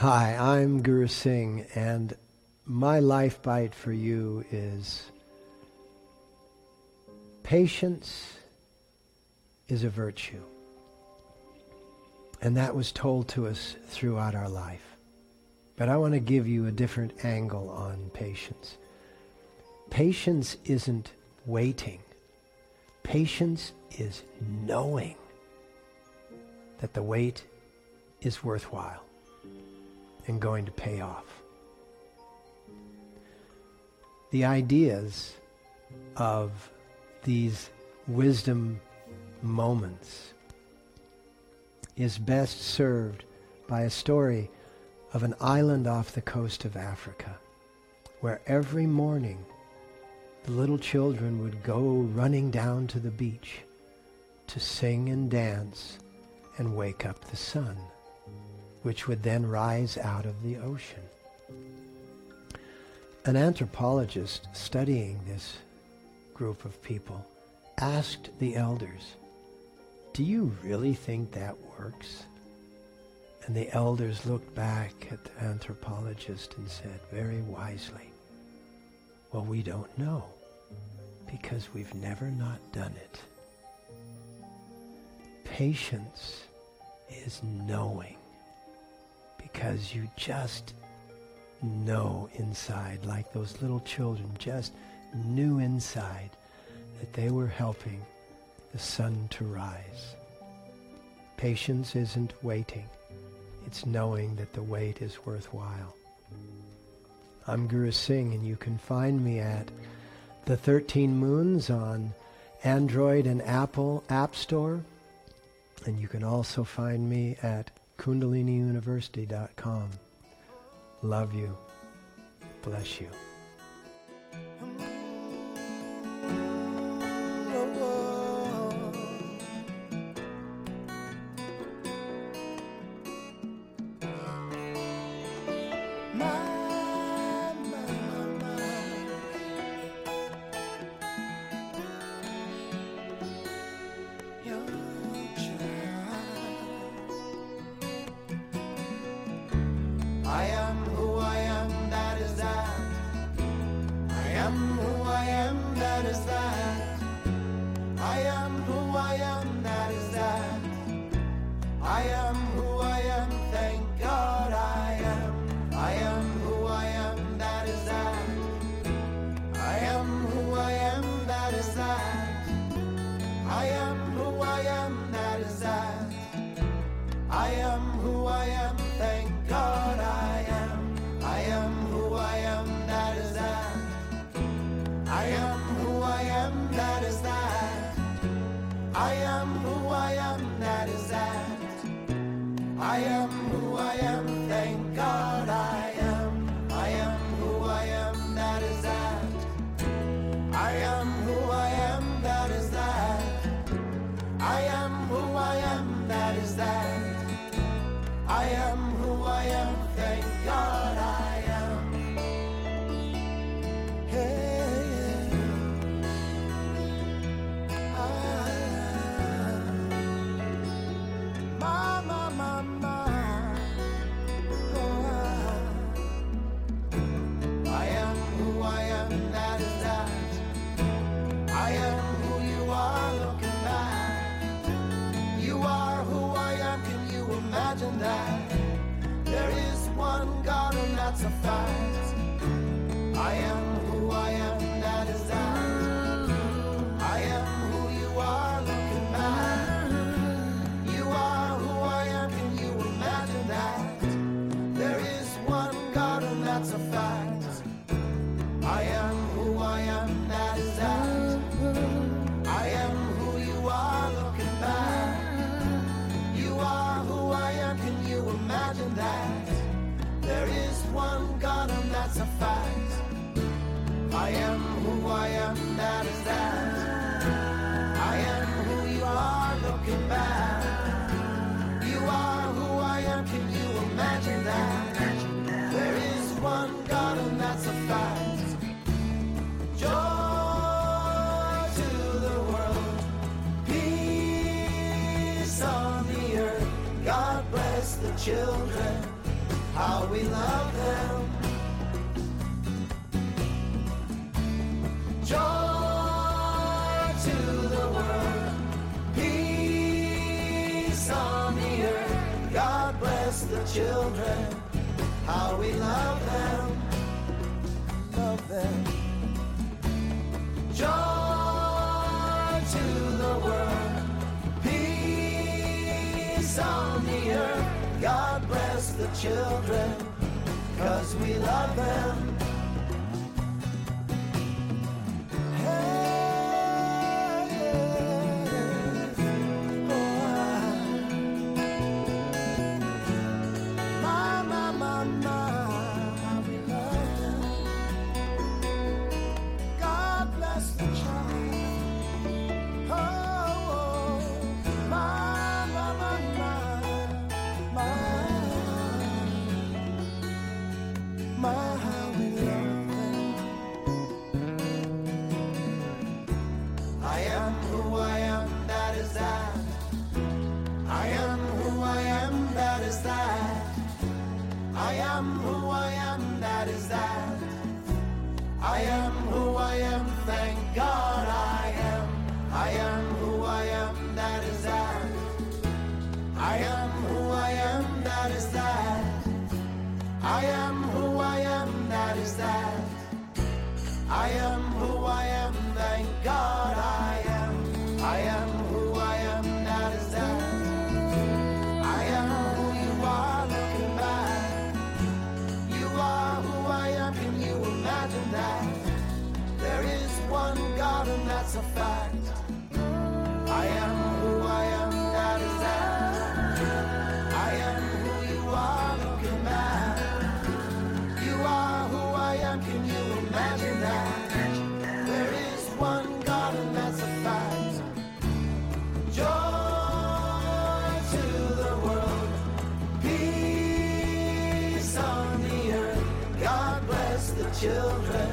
Hi, I'm Guru Singh, and my life bite for you is patience is a virtue. And that was told to us throughout our life. But I want to give you a different angle on patience. Patience isn't waiting. Patience is knowing that the wait is worthwhile and going to pay off. The ideas of these wisdom moments is best served by a story of an island off the coast of Africa where every morning the little children would go running down to the beach to sing and dance and wake up the sun which would then rise out of the ocean. An anthropologist studying this group of people asked the elders, Do you really think that works? And the elders looked back at the anthropologist and said very wisely, Well, we don't know because we've never not done it. Patience is knowing because you just know inside, like those little children just knew inside that they were helping the sun to rise. Patience isn't waiting. It's knowing that the wait is worthwhile. I'm Guru Singh, and you can find me at the 13 Moons on Android and Apple App Store. And you can also find me at kundaliniuniversity.com. Love you. Bless you. I am who I am, that is that. I am who I am, that is that. I am who I am, thank God I am. I am who I am, that is that. I am who I am, that is that. I am who I am, that is that. I am we love them. Joy to the world, peace on the earth. God bless the children, how we love them, love them. Joy to the world, peace on the earth. God bless the children, cause we love them. I am children,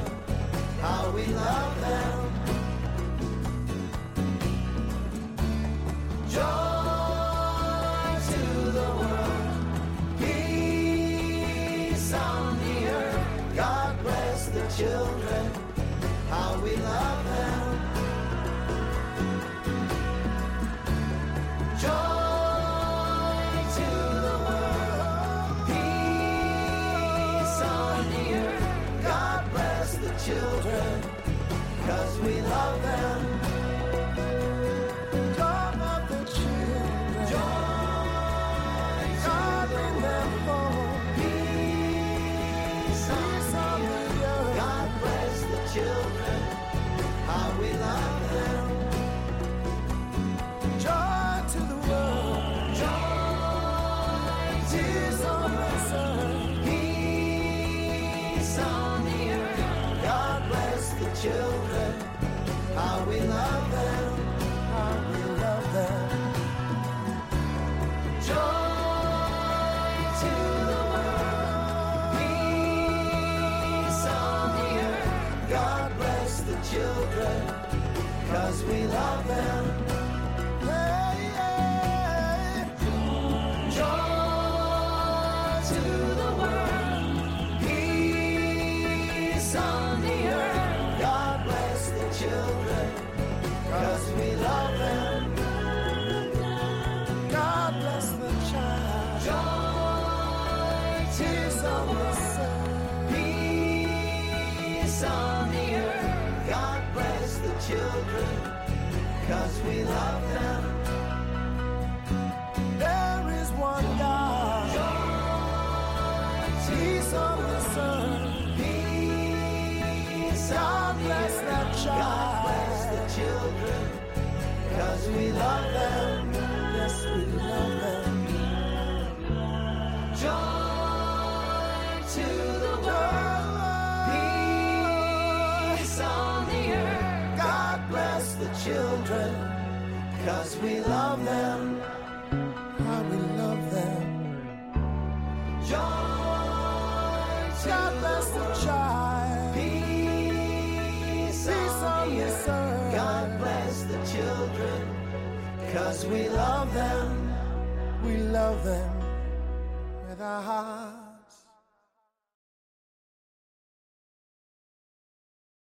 how we love them. Joy to the world, peace on the earth. God bless the children, how we love them. Children. How we love them. How we love them. Joy to the world. Peace on the earth. God bless the children. Cause we love them. Cause we love them. There is one God. Peace on the sun. Peace God bless that child. God bless the children. Cause we love them. Cause we love them. How we love them. Joy God bless the child. Peace, Peace on the earth. God bless the children. Cause we love them. We love them with our heart.